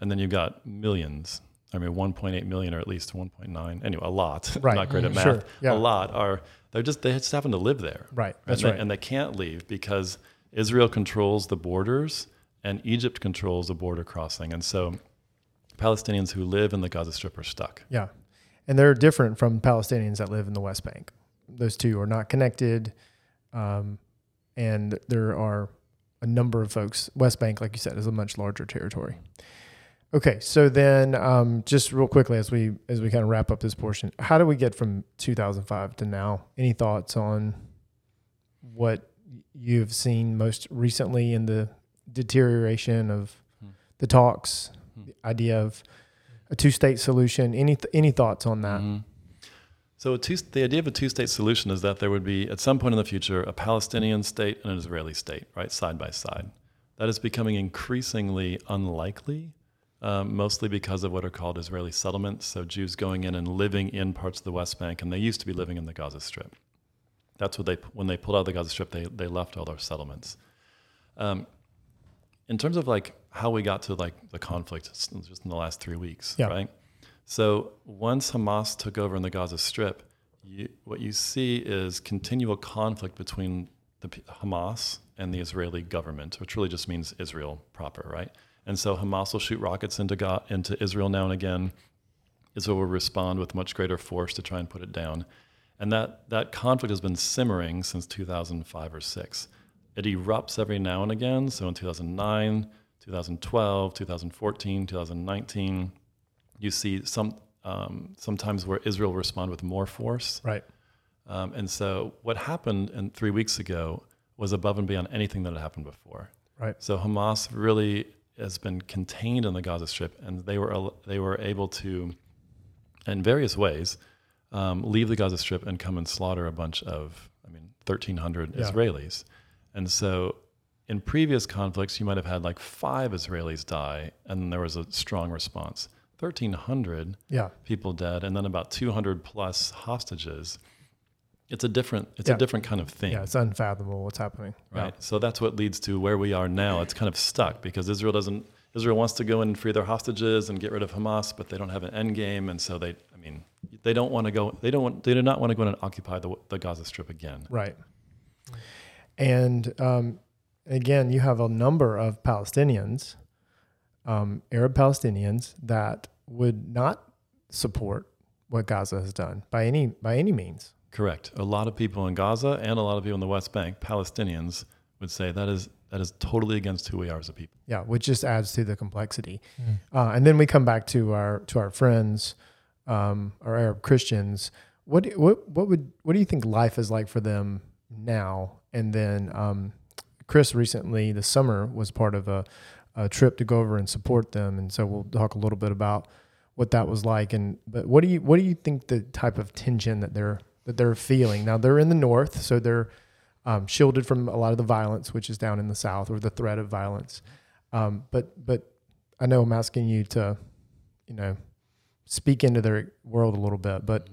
Speaker 3: And then you've got millions. I mean, 1.8 million or at least 1.9. Anyway, a lot.
Speaker 1: Right.
Speaker 3: Not great at
Speaker 1: Mhm.
Speaker 3: math.
Speaker 1: Sure. Yeah.
Speaker 3: A lot are, they're just, they just happen to live there.
Speaker 1: Right.
Speaker 3: And
Speaker 1: That's
Speaker 3: they,
Speaker 1: right.
Speaker 3: And they can't leave because Israel controls the borders and Egypt controls the border crossing. And so Palestinians who live in the Gaza Strip are stuck.
Speaker 1: Yeah. And they're different from Palestinians that live in the West Bank. Those two are not connected. Um, and there are a number of folks. West Bank, like you said, is a much larger territory. Okay, so then um, just real quickly as we as we kind of wrap up this portion, how do we get from 2005 to now? Any thoughts on what you've seen most recently in the deterioration of
Speaker 3: Hmm.
Speaker 1: the talks,
Speaker 3: Hmm.
Speaker 1: the idea of a two-state solution? Any th- any thoughts on that?
Speaker 3: Mhm. So a two, the idea of a two-state solution is that there would be, at some point in the future, a Palestinian state and an Israeli state, right, side by side. That is becoming increasingly unlikely, um, mostly because of what are called Israeli settlements. So Jews going in and living in parts of the West Bank, and they used to be living in the Gaza Strip. That's what they when they pulled out of the Gaza Strip, they they left all their settlements. Um, in terms of like how we got to like the conflict just in the last three weeks,
Speaker 1: Yeah.
Speaker 3: right? So once Hamas took over in the Gaza Strip, you, what you see is continual conflict between the Hamas and the Israeli government, which really just means Israel proper, right? And so Hamas will shoot rockets into Ga- into Israel now and again. Israel will respond with much greater force to try and put it down. And that, that conflict has been simmering since 2005 or 6. It erupts every now and again. So in 2009, 2012, 2014, 2019, you see some um, sometimes where Israel respond with more force.
Speaker 1: Right.
Speaker 3: Um, and so what happened in three weeks ago was above and beyond anything that had happened before.
Speaker 1: Right.
Speaker 3: So Hamas really has been contained in the Gaza Strip, and they were they were able to, in various ways, um, leave the Gaza Strip and come and slaughter a bunch of, I mean, 1,300
Speaker 1: Yeah.
Speaker 3: Israelis. And so, in previous conflicts, you might have had like five Israelis die, and there was a strong response. 1,300
Speaker 1: Yeah.
Speaker 3: people dead, and then about 200 plus hostages. It's a different it's
Speaker 1: Yeah.
Speaker 3: a different kind of thing
Speaker 1: Yeah. It's unfathomable what's happening.
Speaker 3: right? So that's what leads to where we are now. It's kind of stuck because Israel doesn't. Israel wants to go in and free their hostages and get rid of Hamas, but they don't have an end game, and so they. I mean, they don't want to go. They don't want. They do not want to go in and occupy the, the Gaza Strip again.
Speaker 1: Right. And um, again, you have a number of Palestinians, um, Arab Palestinians, that would not support what Gaza has done by any by any means.
Speaker 3: Correct. A lot of people in Gaza and a lot of people in the West Bank, Palestinians, would say that is that is totally against who we are as a people.
Speaker 1: Yeah, which just adds to the complexity. Uh, and then we come back to our to our friends, um, our Arab Christians. What what what would what do you think life is like for them now? And then um, Chris recently this summer was part of a, a trip to go over and support them, and so we'll talk a little bit about what that was like. And but what do you what do you think the type of tension that they're that they're feeling now? They're in the north, so they're um, shielded from a lot of the violence, which is down in the south, or the threat of violence. Um, but but I know I'm asking you to, you know, speak into their world a little bit. But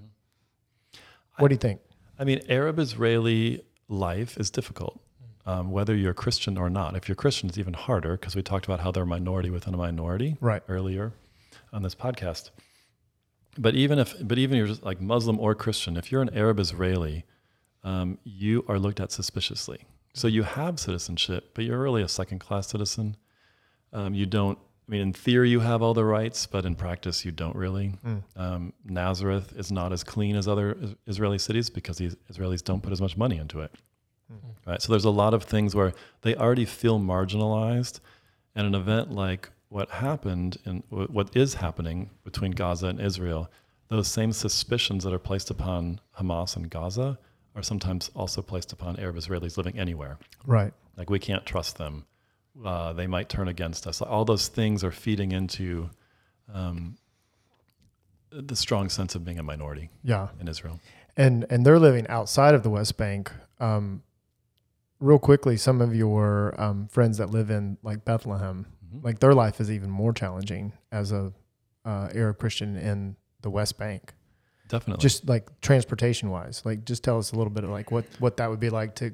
Speaker 1: what do you think?
Speaker 3: I mean, Arab Israeli life is difficult. um, whether you're Christian or not. If you're Christian, it's even harder because we talked about how they're a minority within a minority
Speaker 1: Right.
Speaker 3: earlier on this podcast. But even if, but even you're just like Muslim or Christian, if you're an Arab Israeli, um, you are looked at suspiciously. So you have citizenship, but you're really a second-class citizen. Um, you don't. I mean, in theory, you have all the rights, but in practice, you don't really. Um, Nazareth is not as clean as other Israeli cities because the Israelis don't put as much money into it. Right. So there's a lot of things where they already feel marginalized, and an event like what happened and wh- what is happening between Gaza and Israel, those same suspicions that are placed upon Hamas and Gaza are sometimes also placed upon Arab Israelis living anywhere.
Speaker 1: Right.
Speaker 3: Like we can't trust them. Uh, they might turn against us. All those things are feeding into um, the strong sense of being a minority
Speaker 1: Yeah.
Speaker 3: in Israel.
Speaker 1: and and they're living outside of the West Bank. Um, real quickly, some of your um, friends that live in like Bethlehem,
Speaker 3: Mhm.
Speaker 1: like their life is even more challenging as a uh, Arab Christian in the West Bank.
Speaker 3: Definitely.
Speaker 1: Just like transportation wise, like just tell us a little bit of like what what that would be like to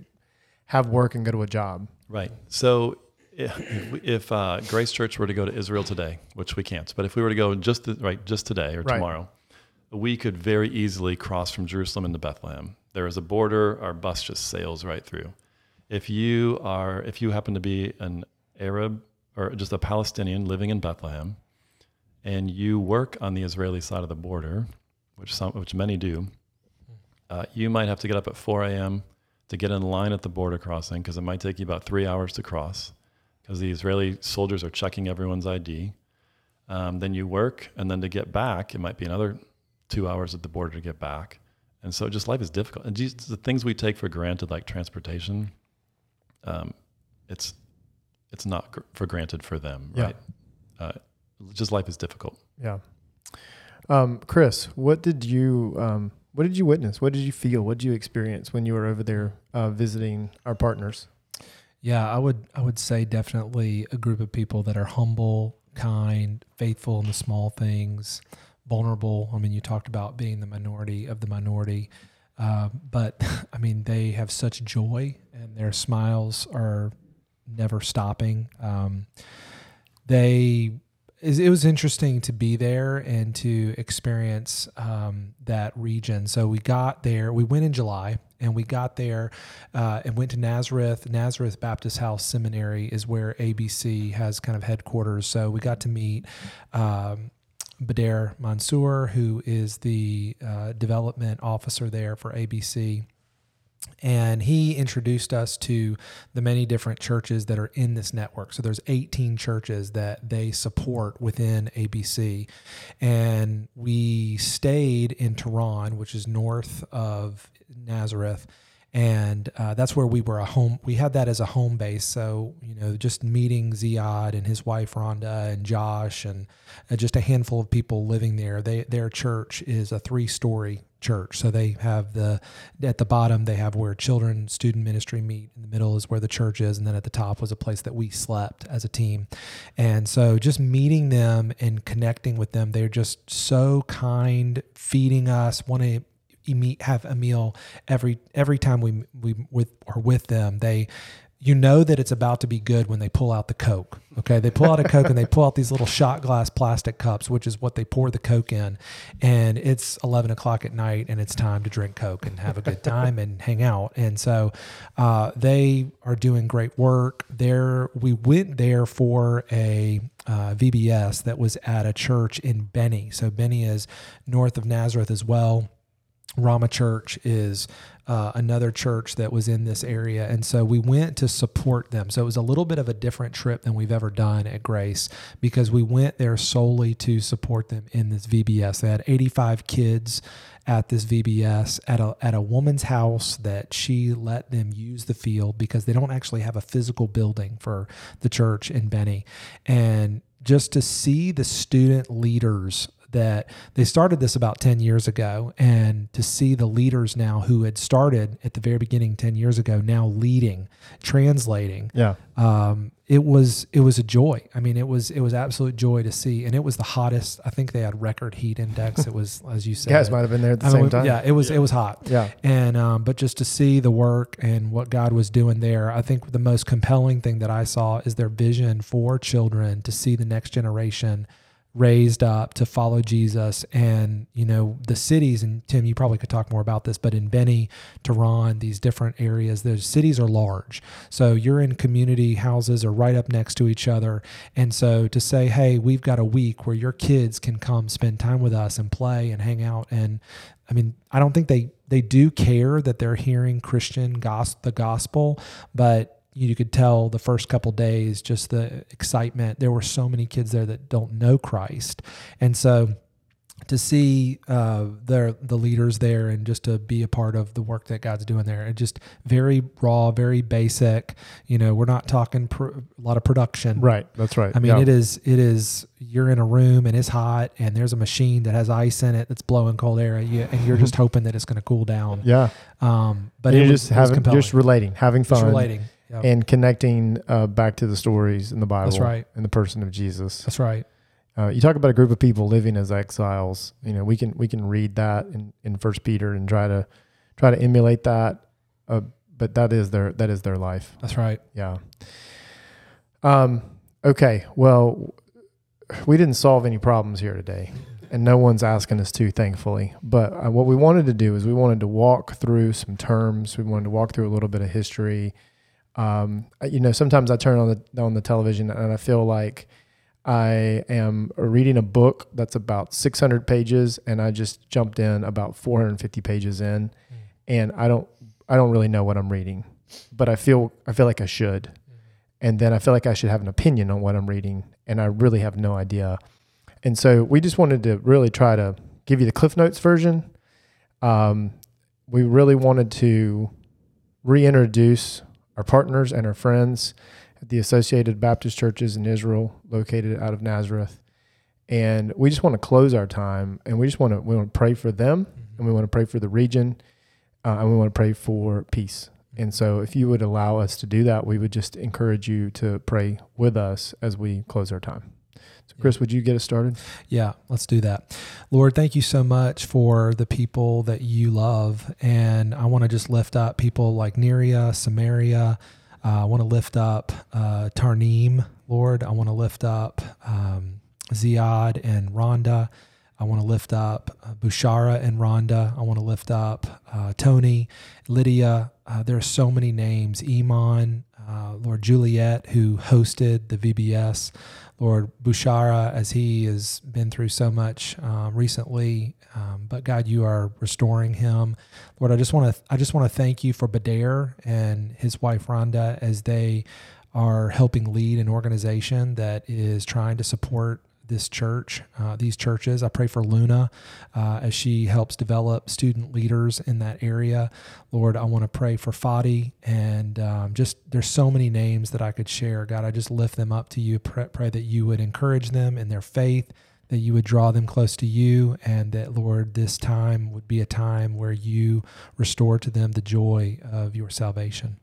Speaker 1: have work and go to a job.
Speaker 3: Right. So if, if, uh, Grace Church were to go to Israel today, which we can't, but if we were to go just th- right just today or
Speaker 1: Right.
Speaker 3: tomorrow, we could very easily cross from Jerusalem into Bethlehem. There is a border. Our bus just sails right through. If you are, if you happen to be an Arab or just a Palestinian living in Bethlehem, and you work on the Israeli side of the border, which some, which many do, uh, you might have to get up at 4 a.m. to get in line at the border crossing because it might take you about three hours to cross because the Israeli soldiers are checking everyone's ID. Um, then you work, and then to get back, it might be another two hours at the border to get back. And so just life is difficult. And just the things we take for granted, like transportation, um, it's it's not gr- for granted for them,
Speaker 1: Yeah.
Speaker 3: right? Uh, just life is difficult.
Speaker 1: Yeah. Um, Chris, what did you um, what did you witness? What did you feel? What did you experience when you were over there uh, visiting our partners?
Speaker 2: Yeah, I would I would say definitely a group of people that are humble, kind, faithful in the small things, vulnerable. I mean, you talked about being the minority of the minority, uh, but I mean they have such joy and their smiles are never stopping. Um, they it was interesting to be there and to experience um, that region. So we got there. We went in July, and we got there uh, and went to Nazareth. Nazareth Baptist House Seminary is where ABC has kind of headquarters. So we got to meet. Um, Bader Mansour, who is the uh, development officer there for ABC. And he introduced us to the many different churches that are in this network. So there's 18 churches that they support within ABC. And we stayed in Tur'an, which is north of Nazareth. And uh, that's where we were a home. We had that as a home base. So, you know, just meeting Ziad and his wife Rhonda and Josh and uh, just a handful of people living there. They, their church is a three story church. So they have the, at the bottom, they have where children student ministry meet. In the middle is where the church is. And then at the top was a place that we slept as a team. And so just meeting them and connecting with them, they're just so kind, feeding us, want to meet, have a meal every every time we we with are with them. They you know that it's about to be good when they pull out the Coke. Okay. They pull out a Coke and they pull out these little shot glass plastic cups, which is what they pour the Coke in. And it's 11 o'clock at night and it's time to drink Coke and have a good time and hang out. And so uh, they are doing great work there. We went there for a uh, VBS that was at a church in Benny. So Benny is north of Nazareth as well. Rama Church is uh, another church that was in this area. And so we went to support them. So it was a little bit of a different trip than we've ever done at Grace because we went there solely to support them in this VBS. They had 85 kids at this VBS at a, at a woman's house that she let them use the field because they don't actually have a physical building for the church in Benny. And just to see the student leaders that they started this about 10 years ago and to see the leaders now who had started at the very beginning 10 years ago now leading translating
Speaker 1: Yeah.
Speaker 2: um, it was it was a joy i mean it was it was absolute joy to see and it was the hottest i think they had record heat index it was as you said
Speaker 1: guys might have been there at the
Speaker 2: I
Speaker 1: same
Speaker 2: mean,
Speaker 1: time.
Speaker 2: yeah it was it was hot
Speaker 1: Yeah.
Speaker 2: and um, but just to see the work and what God was doing there, I think the most compelling thing that I saw is their vision for children to see the next generation raised up to follow Jesus. And you know the cities and Tim you probably could talk more about this but in Benny Tur'an these different areas those cities are large. So you're in community houses are right up next to each other. And so to say hey we've got a week where your kids can come spend time with us and play and hang out. And I mean I don't think they they do care that they're hearing Christian gos- the gospel but you could tell the first couple days just the excitement there were so many kids there that don't know christ and so to see uh, their the leaders there and just to be a part of the work that God's doing there, and just very raw, very basic. You know, we're not talking pr- a lot of production,
Speaker 1: Right. That's right.
Speaker 2: I mean,
Speaker 1: Yeah.
Speaker 2: it is it is you're in a room and it's hot, and there's a machine that has ice in it that's blowing cold air at you, and you're just hoping that it's going to cool down.
Speaker 1: Yeah.
Speaker 2: Um, but it was,
Speaker 1: just having, just relating, having
Speaker 2: Just
Speaker 1: fun,
Speaker 2: relating. Yep.
Speaker 1: and connecting uh, back to the stories in the Bible.
Speaker 2: That's right.
Speaker 1: In the person of Jesus.
Speaker 2: That's right.
Speaker 1: Uh, you talk about a group of people living as exiles. You know, we can we can read that in, in First Peter and try to try to emulate that. Uh, but that is their that is their life.
Speaker 2: That's right.
Speaker 1: Yeah. Um. Okay. Well, we didn't solve any problems here today, and no one's asking us to, thankfully. But uh, what we wanted to do is we wanted to walk through some terms. We wanted to walk through a little bit of history. Um, you know, sometimes I turn on the on the television and I feel like I am reading a book that's about 600 pages, and I just jumped in about 450 pages in, and I don't I don't really know what I'm reading, but I feel I feel like I should, and then I feel like I should have an opinion on what I'm reading, and I really have no idea, and so we just wanted to really try to give you the Cliff Notes version. Um, we really wanted to reintroduce our partners and our friends at the Associated Baptist Churches in Israel, located out of Nazareth. And we just want to close our time, and we just want to we want to pray for them, and we want to pray for the region, uh, and we want to pray for peace. And so, if you would allow us to do that, we would just encourage you to pray with us as we close our time. So, Chris, would you get us started?
Speaker 2: Yeah, let's do that. Lord, thank you so much for the people that you love. And I want to just lift up people like Neria, Samaria. Uh, I want to lift up uh, Tarnim, Lord. I want to lift up um, Ziad and Rhonda. I want to lift up uh, Bushara and Rhonda. I want to lift up uh, Tony, Lydia. Uh, there are so many names. Iman, uh, Lord Juliet, who hosted the VBS. Lord Bushara, as he has been through so much um, recently, um, but God, you are restoring him. Lord, I just want to I just want to thank you for Bader and his wife Rhonda as they are helping lead an organization that is trying to support this church, uh, these churches. I pray for Luna uh, as she helps develop student leaders in that area. Lord, I want to pray for Fadi and um, just there's so many names that I could share. God, I just lift them up to you. Pray, pray that you would encourage them in their faith, that you would draw them close to you, and that, Lord, this time would be a time where you restore to them the joy of your salvation.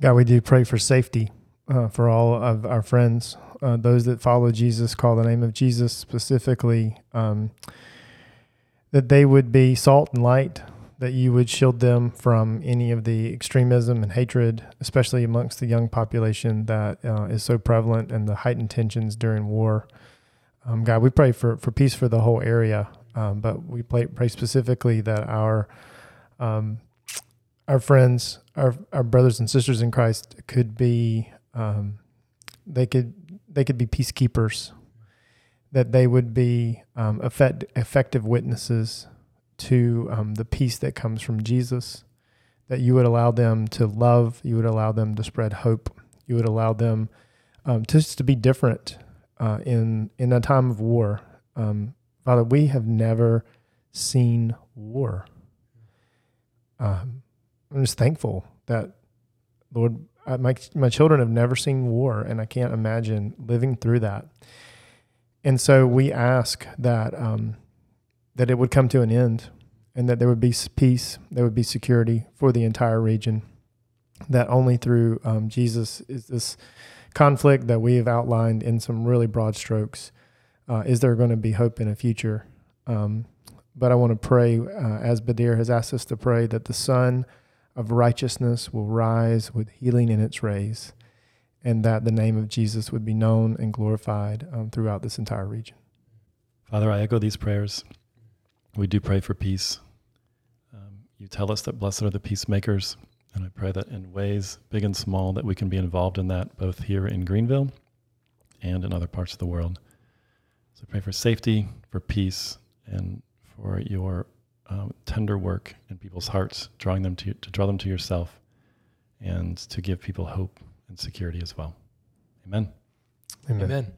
Speaker 1: God, we do pray for safety uh, for all of our friends, uh, those that follow Jesus, call the name of Jesus specifically, um, that they would be salt and light, that you would shield them from any of the extremism and hatred, especially amongst the young population that uh, is so prevalent and the heightened tensions during war. Um, God, we pray for, for peace for the whole area, um, but we pray, pray specifically that our um, our friends, our our brothers and sisters in Christ could be um, they could they could be peacekeepers, that they would be um, effect, effective witnesses to um, the peace that comes from Jesus, that you would allow them to love, you would allow them to spread hope, you would allow them um, just to be different uh, in in a time of war. Um, Father, we have never seen war. Um, I'm just thankful that, Lord, My my children have never seen war, and I can't imagine living through that. and so we ask that um, that it would come to an end, and that there would be peace, there would be security for the entire region. That only through um, Jesus is this conflict that we have outlined in some really broad strokes. Uh, is there going to be hope in a future? Um, but I want to pray, uh, as Bader has asked us to pray, that the sun of righteousness will rise with healing in its rays, and that the name of Jesus would be known and glorified um, throughout this entire region.
Speaker 3: Father, I echo these prayers. We do pray for peace. Um, you tell us that blessed are the peacemakers, and I pray that in ways big and small that we can be involved in that both here in Greenville and in other parts of the world. So pray for safety, for peace, and for your um, tender work in people's hearts, drawing them to to draw them to yourself, and to give people hope and security as well. Amen.
Speaker 1: Amen.
Speaker 2: Amen.